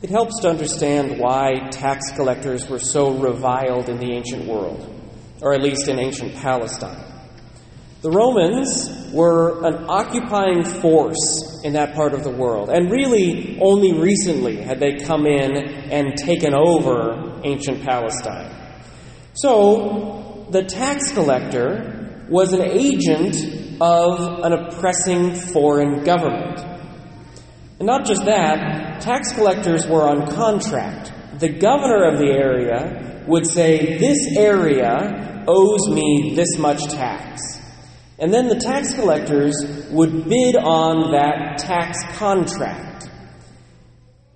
It helps to understand why tax collectors were so reviled in the ancient world, or at least in ancient Palestine. The Romans were an occupying force in that part of the world, and really only recently had they come in and taken over ancient Palestine. So, the tax collector was an agent of an oppressing foreign government. And not just that, tax collectors were on contract. The governor of the area would say, This area owes me this much tax. And then the tax collectors would bid on that tax contract.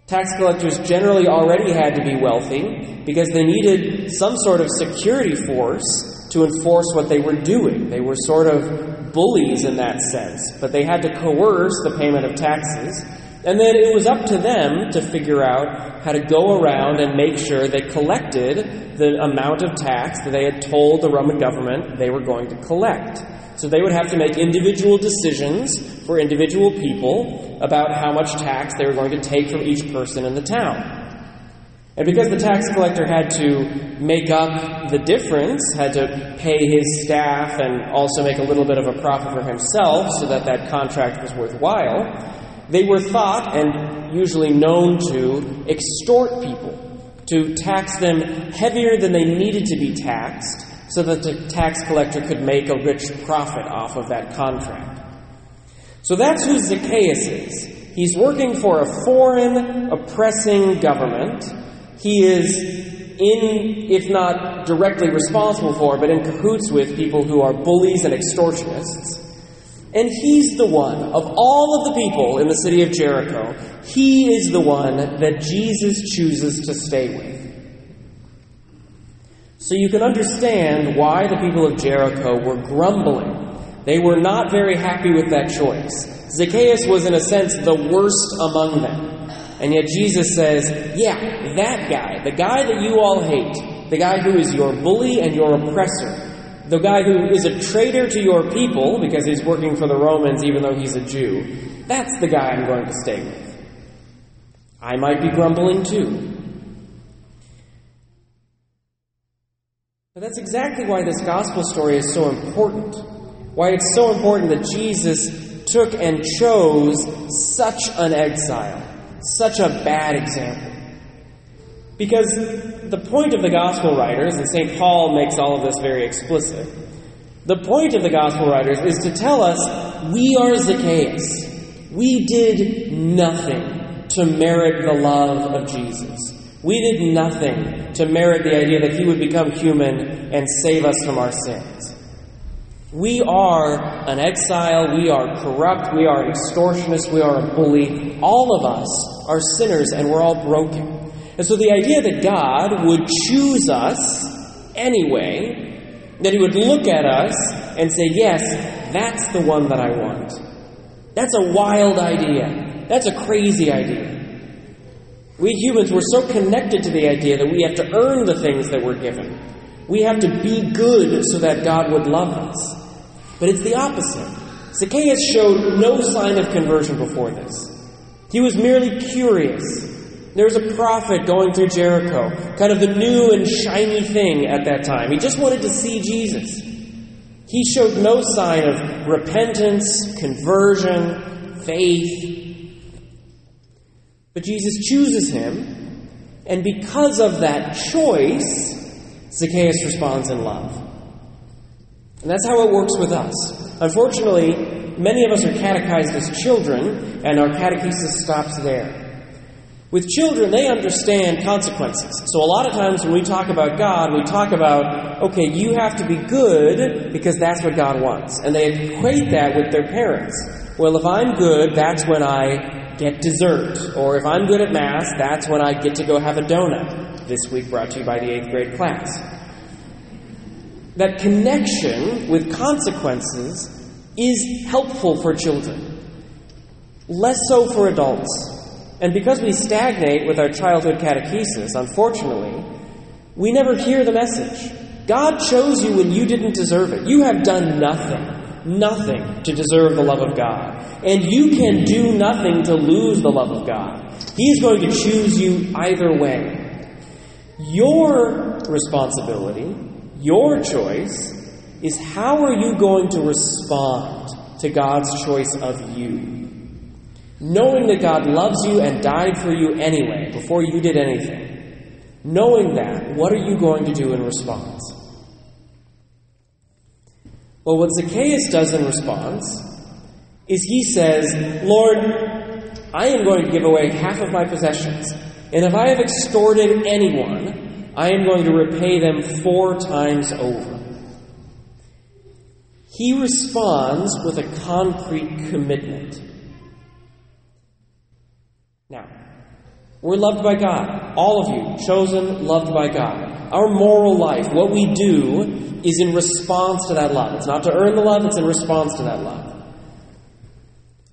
Tax collectors generally already had to be wealthy because they needed some sort of security force to enforce what they were doing. They were sort of bullies in that sense, but they had to coerce the payment of taxes. And then it was up to them to figure out how to go around and make sure they collected the amount of tax that they had told the Roman government they were going to collect. So they would have to make individual decisions for individual people about how much tax they were going to take from each person in the town. And because the tax collector had to make up the difference, had to pay his staff and also make a little bit of a profit for himself so that that contract was worthwhile, they were thought and usually known to extort people, to tax them heavier than they needed to be taxed so that the tax collector could make a rich profit off of that contract. So that's who Zacchaeus is. He's working for a foreign, oppressing government. He is in, if not directly responsible for, but in cahoots with people who are bullies and extortionists. And he's the one, of all of the people in the city of Jericho, he is the one that Jesus chooses to stay with. So you can understand why the people of Jericho were grumbling. They were not very happy with that choice. Zacchaeus was, in a sense, the worst among them. And yet Jesus says, Yeah, that guy, the guy that you all hate, the guy who is your bully and your oppressor, the guy who is a traitor to your people because he's working for the Romans even though he's a Jew, that's the guy I'm going to stay with. I might be grumbling too. But that's exactly why this gospel story is so important. Why it's so important that Jesus took and chose such an exile, such a bad example. Because the point of the gospel writers, and St. Paul makes all of this very explicit, the point of the gospel writers is to tell us we are Zacchaeus. We did nothing to merit the love of Jesus. We did nothing to merit the idea that he would become human and save us from our sins. We are an exile, we are corrupt, we are extortionists, we are a bully. All of us are sinners and we're all broken. And so the idea that God would choose us anyway, that he would look at us and say, Yes, that's the one that I want. That's a wild idea. That's a crazy idea. We humans, we're so connected to the idea that we have to earn the things that we're given. We have to be good so that God would love us. But it's the opposite. Zacchaeus showed no sign of conversion before this. He was merely curious. There was a prophet going through Jericho, kind of the new and shiny thing at that time. He just wanted to see Jesus. He showed no sign of repentance, conversion, faith. But Jesus chooses him, and because of that choice, Zacchaeus responds in love. And that's how it works with us. Unfortunately, many of us are catechized as children, and our catechesis stops there. With children, they understand consequences. So a lot of times when we talk about God, we talk about, okay, you have to be good because that's what God wants. And they equate that with their parents. Well, if I'm good, that's when I get dessert. Or if I'm good at Mass, that's when I get to go have a donut. This week brought to you by the 8th grade class. That connection with consequences is helpful for children. Less so for adults. And because we stagnate with our childhood catechesis, unfortunately, we never hear the message. God chose you when you didn't deserve it. You have done nothing. nothing to deserve the love of God. And you can do nothing to lose the love of God. He is going to choose you either way. Your responsibility, your choice, is how are you going to respond to God's choice of you? Knowing that God loves you and died for you anyway, before you did anything. Knowing that, what are you going to do in response? Well, what Zacchaeus does in response is he says, Lord, I am going to give away half of my possessions, and if I have extorted anyone, I am going to repay them four times over. He responds with a concrete commitment. Now, we're loved by God. All of you, chosen, loved by God. Our moral life, what we do, is in response to that love. It's not to earn the love, it's in response to that love.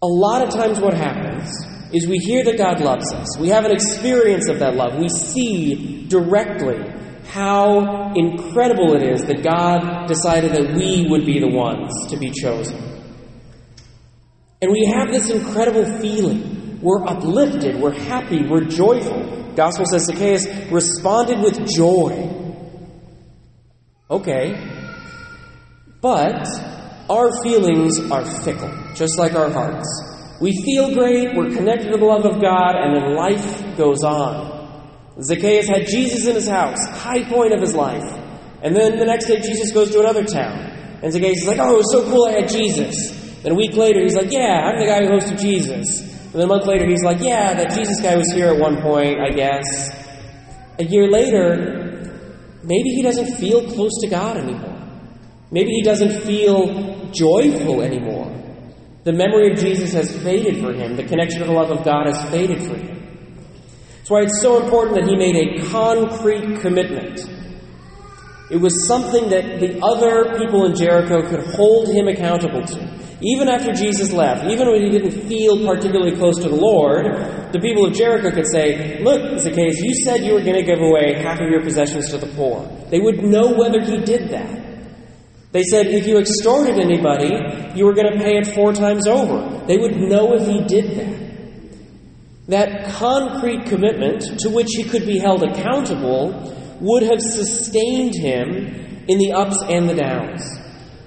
A lot of times, what happens is we hear that God loves us. We have an experience of that love. We see directly how incredible it is that God decided that we would be the ones to be chosen. And we have this incredible feeling. We're uplifted, we're happy, we're joyful. Gospel says Zacchaeus responded with joy. Okay. But our feelings are fickle, just like our hearts. We feel great, we're connected to the love of God, and then life goes on. Zacchaeus had Jesus in his house, high point of his life. And then the next day, Jesus goes to another town. And Zacchaeus is like, oh, it was so cool I had Jesus. Then a week later, he's like, yeah, I'm the guy who hosted Jesus. And then a month later, he's like, yeah, that Jesus guy was here at one point, I guess. A year later, maybe he doesn't feel close to God anymore. Maybe he doesn't feel joyful anymore. The memory of Jesus has faded for him. The connection to the love of God has faded for him. That's why it's so important that he made a concrete commitment. It was something that the other people in Jericho could hold him accountable to. Even after Jesus left, even when he didn't feel particularly close to the Lord, the people of Jericho could say, Look, Zacchaeus, you said you were going to give away half of your possessions to the poor. They would know whether he did that. They said if you extorted anybody, you were going to pay it four times over. They would know if he did that. That concrete commitment to which he could be held accountable would have sustained him in the ups and the downs,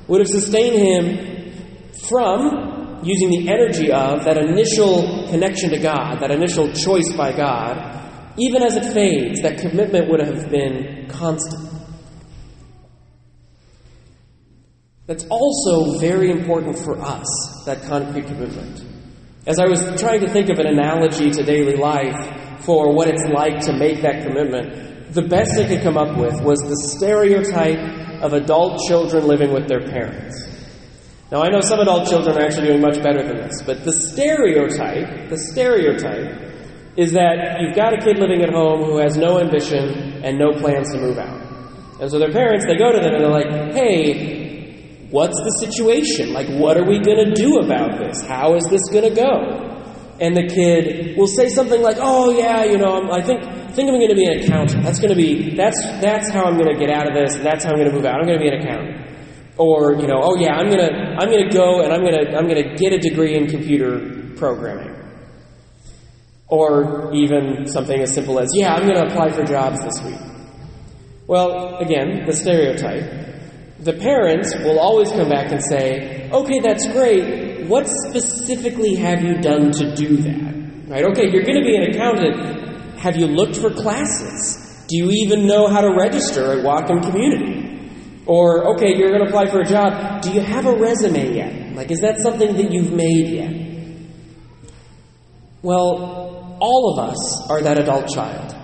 would have sustained him from using the energy of that initial connection to God, that initial choice by God, even as it fades, that commitment would have been constant. That's also very important for us, that concrete commitment. As I was trying to think of an analogy to daily life for what it's like to make that commitment, the best I could come up with was the stereotype of adult children living with their parents. Now, I know some adult children are actually doing much better than this, but the stereotype, the stereotype, is that you've got a kid living at home who has no ambition and no plans to move out. And so their parents, they go to them and they're like, hey, what's the situation? Like, what are we going to do about this? How is this going to go? And the kid will say something like, "Oh yeah, you know, I think I think I'm going to be an accountant. That's going to be that's that's how I'm going to get out of this. That's how I'm going to move out. I'm going to be an accountant." Or, you know, oh yeah, I'm gonna I'm gonna go and I'm gonna I'm gonna get a degree in computer programming. Or even something as simple as, yeah, I'm gonna apply for jobs this week. Well, again, the stereotype. The parents will always come back and say, okay, that's great. What specifically have you done to do that? Right? Okay, you're going to be an accountant. Have you looked for classes? Do you even know how to register at Whatcom Community? Or, okay, you're going to apply for a job. Do you have a resume yet? Like, is that something that you've made yet? Well, all of us are that adult child.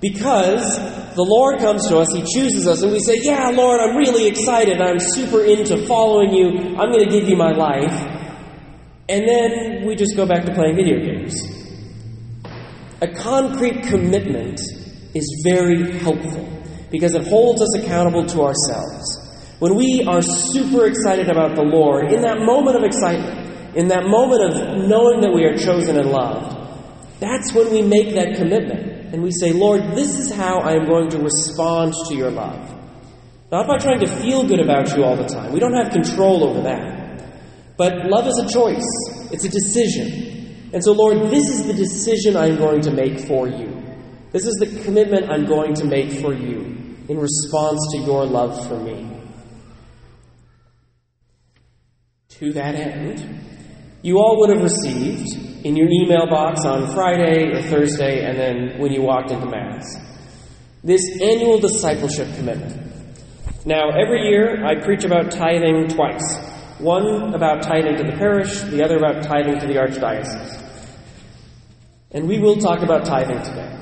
Because the Lord comes to us, He chooses us, and we say, Yeah, Lord, I'm really excited. I'm super into following you. I'm going to give you my life. And then we just go back to playing video games. A concrete commitment is very helpful because it holds us accountable to ourselves. When we are super excited about the Lord, in that moment of excitement, in that moment of knowing that we are chosen and loved, that's when we make that commitment. And we say, Lord, this is how I am going to respond to your love. Not by trying to feel good about you all the time. We don't have control over that. But love is a choice, it's a decision. And so, Lord, this is the decision I'm going to make for you. This is the commitment I'm going to make for you in response to your love for me. To that end, you all would have received in your email box on Friday or Thursday, and then when you walked into Mass, this annual discipleship commitment. Now, every year I preach about tithing twice one about tithing to the parish, the other about tithing to the archdiocese. And we will talk about tithing today.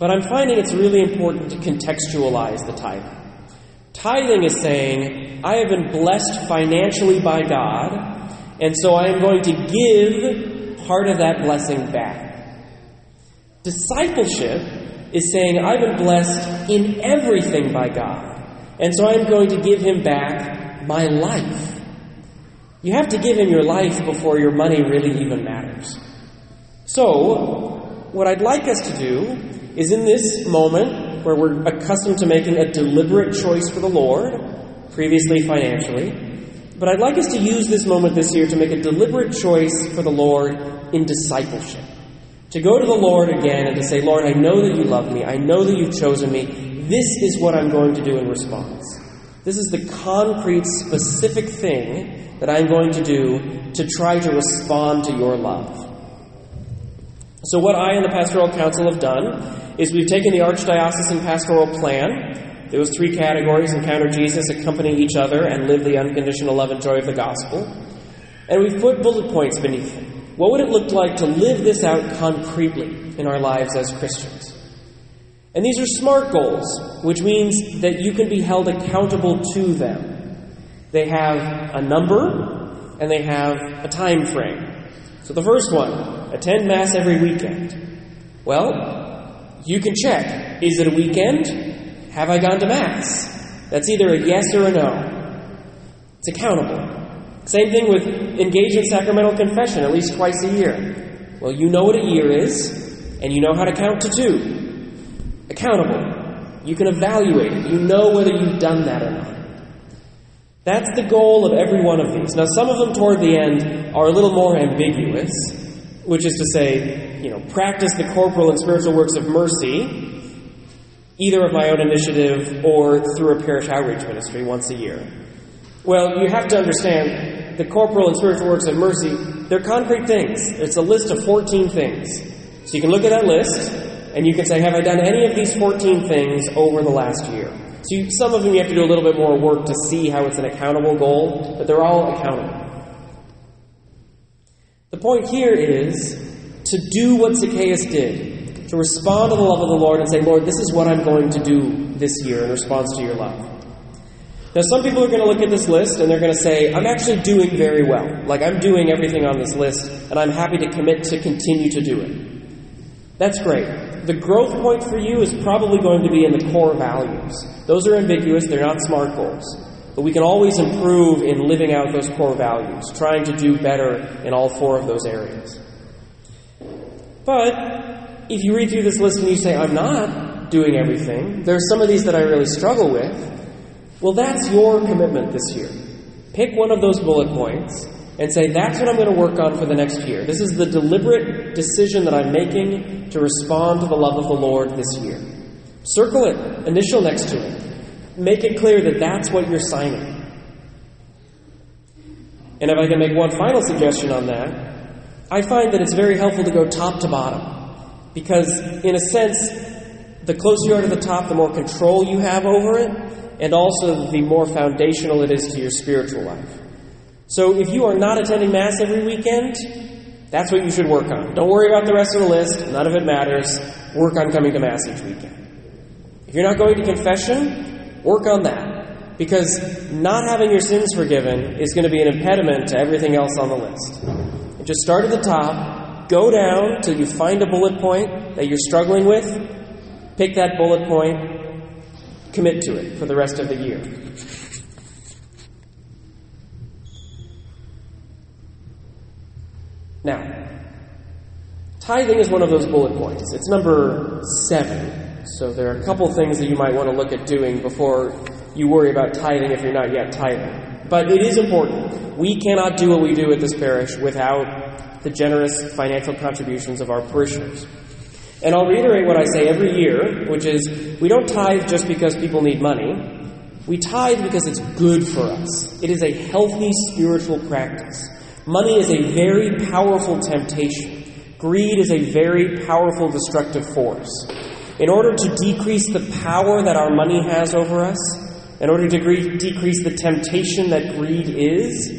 But I'm finding it's really important to contextualize the tithing. Tithing is saying, I have been blessed financially by God, and so I am going to give part of that blessing back. Discipleship is saying, I've been blessed in everything by God, and so I'm going to give Him back my life. You have to give Him your life before your money really even matters. So, what I'd like us to do is in this moment where we're accustomed to making a deliberate choice for the Lord, previously financially, but I'd like us to use this moment this year to make a deliberate choice for the Lord in discipleship. To go to the Lord again and to say, Lord, I know that you love me. I know that you've chosen me. This is what I'm going to do in response. This is the concrete, specific thing that I'm going to do to try to respond to your love. So, what I and the Pastoral Council have done is we've taken the Archdiocesan Pastoral Plan, those three categories encounter Jesus, accompany each other, and live the unconditional love and joy of the gospel, and we've put bullet points beneath them. What would it look like to live this out concretely in our lives as Christians? And these are SMART goals, which means that you can be held accountable to them. They have a number and they have a time frame. So the first one, attend Mass every weekend. Well, you can check. Is it a weekend? Have I gone to Mass? That's either a yes or a no. It's accountable. Same thing with engage in sacramental confession at least twice a year. Well, you know what a year is, and you know how to count to two accountable. You can evaluate it. You know whether you've done that or not. That's the goal of every one of these. Now, some of them toward the end are a little more ambiguous, which is to say, you know, practice the corporal and spiritual works of mercy, either of my own initiative or through a parish outreach ministry once a year. Well, you have to understand the corporal and spiritual works of mercy, they're concrete things. It's a list of 14 things. So you can look at that list and you can say, Have I done any of these 14 things over the last year? So you, some of them you have to do a little bit more work to see how it's an accountable goal, but they're all accountable. The point here is to do what Zacchaeus did, to respond to the love of the Lord and say, Lord, this is what I'm going to do this year in response to your love. Now, some people are going to look at this list and they're going to say, I'm actually doing very well. Like, I'm doing everything on this list, and I'm happy to commit to continue to do it. That's great the growth point for you is probably going to be in the core values. Those are ambiguous, they're not SMART goals. But we can always improve in living out those core values, trying to do better in all four of those areas. But if you read through this list and you say, I'm not doing everything, there are some of these that I really struggle with, well, that's your commitment this year. Pick one of those bullet points and say, that's what I'm going to work on for the next year. This is the deliberate decision that I'm making to respond to the love of the Lord this year. Circle it, initial next to it. Make it clear that that's what you're signing. And if I can make one final suggestion on that, I find that it's very helpful to go top to bottom. Because, in a sense, the closer you are to the top, the more control you have over it, and also the more foundational it is to your spiritual life. So if you are not attending Mass every weekend, that's what you should work on. Don't worry about the rest of the list, none of it matters. Work on coming to Mass each weekend. If you're not going to confession, work on that. Because not having your sins forgiven is going to be an impediment to everything else on the list. Just start at the top, go down till you find a bullet point that you're struggling with, pick that bullet point, commit to it for the rest of the year. Now, tithing is one of those bullet points. It's number seven. So there are a couple things that you might want to look at doing before you worry about tithing if you're not yet tithing. But it is important. We cannot do what we do at this parish without the generous financial contributions of our parishioners. And I'll reiterate what I say every year, which is we don't tithe just because people need money. We tithe because it's good for us. It is a healthy spiritual practice. Money is a very powerful temptation. Greed is a very powerful destructive force. In order to decrease the power that our money has over us, in order to decrease the temptation that greed is,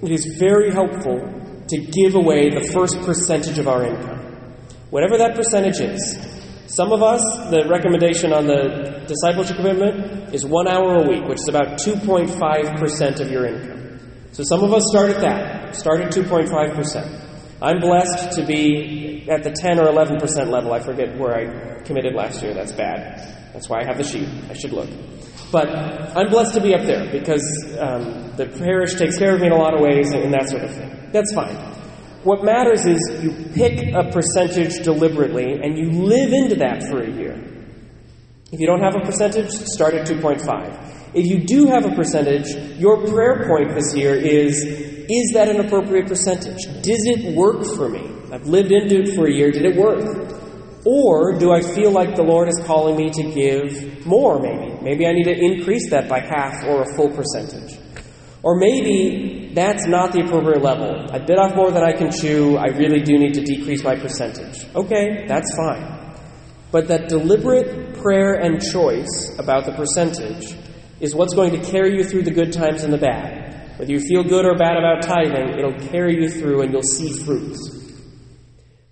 it is very helpful to give away the first percentage of our income. Whatever that percentage is. Some of us, the recommendation on the discipleship commitment is one hour a week, which is about 2.5% of your income. So some of us start at that, start at 2.5%. I'm blessed to be at the 10 or 11% level. I forget where I committed last year. That's bad. That's why I have the sheet. I should look. But I'm blessed to be up there because um, the parish takes care of me in a lot of ways and, and that sort of thing. That's fine. What matters is you pick a percentage deliberately and you live into that for a year. If you don't have a percentage, start at 2.5. If you do have a percentage, your prayer point this year is is that an appropriate percentage? Does it work for me? I've lived into it for a year. Did it work? Or do I feel like the Lord is calling me to give more, maybe? Maybe I need to increase that by half or a full percentage. Or maybe that's not the appropriate level. I bit off more than I can chew. I really do need to decrease my percentage. Okay, that's fine. But that deliberate prayer and choice about the percentage is what's going to carry you through the good times and the bad. Whether you feel good or bad about tithing, it'll carry you through and you'll see fruits.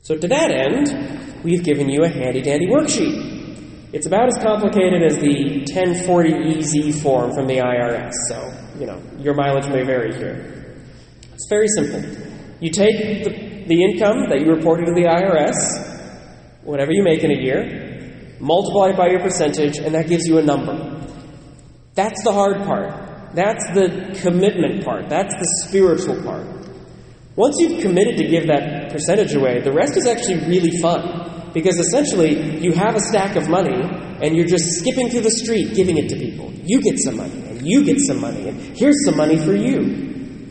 So, to that end, we've given you a handy dandy worksheet. It's about as complicated as the 1040EZ form from the IRS, so, you know, your mileage may vary here. It's very simple. You take the, the income that you reported to the IRS, whatever you make in a year, multiply it by your percentage, and that gives you a number. That's the hard part. That's the commitment part. That's the spiritual part. Once you've committed to give that percentage away, the rest is actually really fun. Because essentially, you have a stack of money and you're just skipping through the street giving it to people. You get some money, and you get some money, and here's some money for you.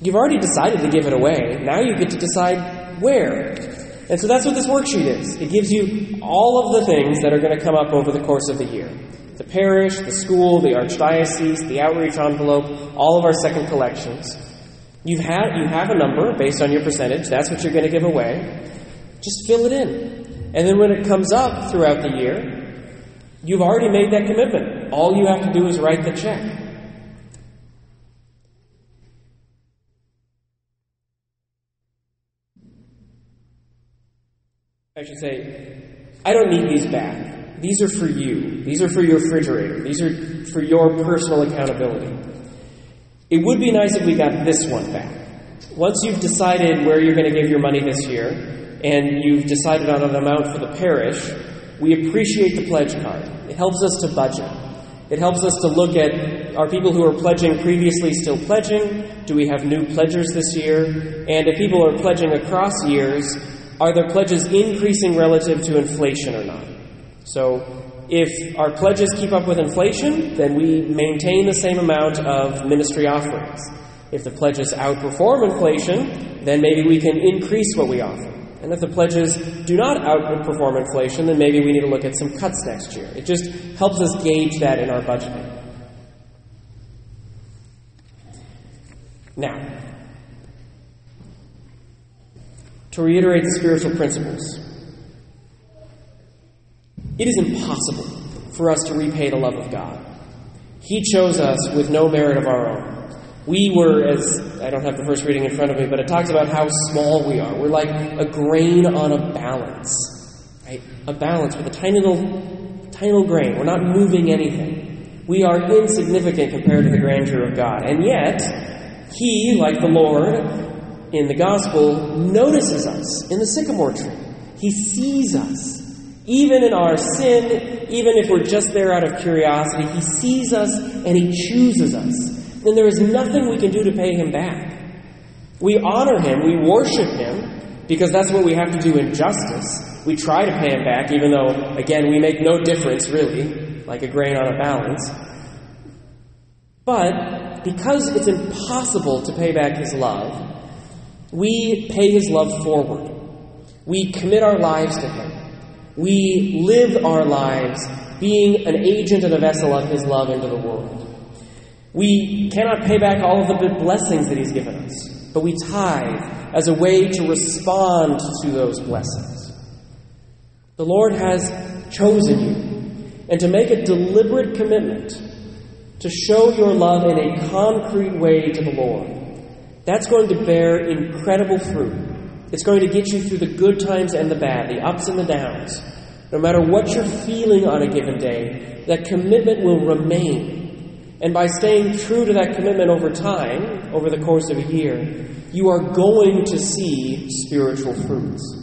You've already decided to give it away. Now you get to decide where. And so that's what this worksheet is. It gives you all of the things that are going to come up over the course of the year the parish, the school, the archdiocese, the outreach envelope, all of our second collections. You've had, you have a number based on your percentage. That's what you're going to give away. Just fill it in. And then when it comes up throughout the year, you've already made that commitment. All you have to do is write the check. I should say, I don't need these back. These are for you. These are for your refrigerator. These are for your personal accountability. It would be nice if we got this one back. Once you've decided where you're going to give your money this year, and you've decided on an amount for the parish, we appreciate the pledge card. It helps us to budget. It helps us to look at are people who are pledging previously still pledging? Do we have new pledgers this year? And if people are pledging across years, are their pledges increasing relative to inflation or not? So, if our pledges keep up with inflation, then we maintain the same amount of ministry offerings. If the pledges outperform inflation, then maybe we can increase what we offer. And if the pledges do not outperform inflation, then maybe we need to look at some cuts next year. It just helps us gauge that in our budgeting. Now, to reiterate the spiritual principles, it is impossible for us to repay the love of God. He chose us with no merit of our own. We were, as I don't have the first reading in front of me, but it talks about how small we are. We're like a grain on a balance, right? A balance with a tiny little, tiny little grain. We're not moving anything. We are insignificant compared to the grandeur of God. And yet, He, like the Lord in the Gospel, notices us in the sycamore tree. He sees us. Even in our sin, even if we're just there out of curiosity, He sees us and He chooses us then there is nothing we can do to pay him back. We honor him, we worship him, because that's what we have to do in justice. We try to pay him back, even though, again, we make no difference, really, like a grain on a balance. But because it's impossible to pay back His love, we pay His love forward. We commit our lives to Him. We live our lives being an agent and a vessel of His love into the world. We cannot pay back all of the blessings that He's given us, but we tithe as a way to respond to those blessings. The Lord has chosen you, and to make a deliberate commitment to show your love in a concrete way to the Lord. That's going to bear incredible fruit. It's going to get you through the good times and the bad, the ups and the downs. No matter what you're feeling on a given day, that commitment will remain. And by staying true to that commitment over time, over the course of a year, you are going to see spiritual fruits.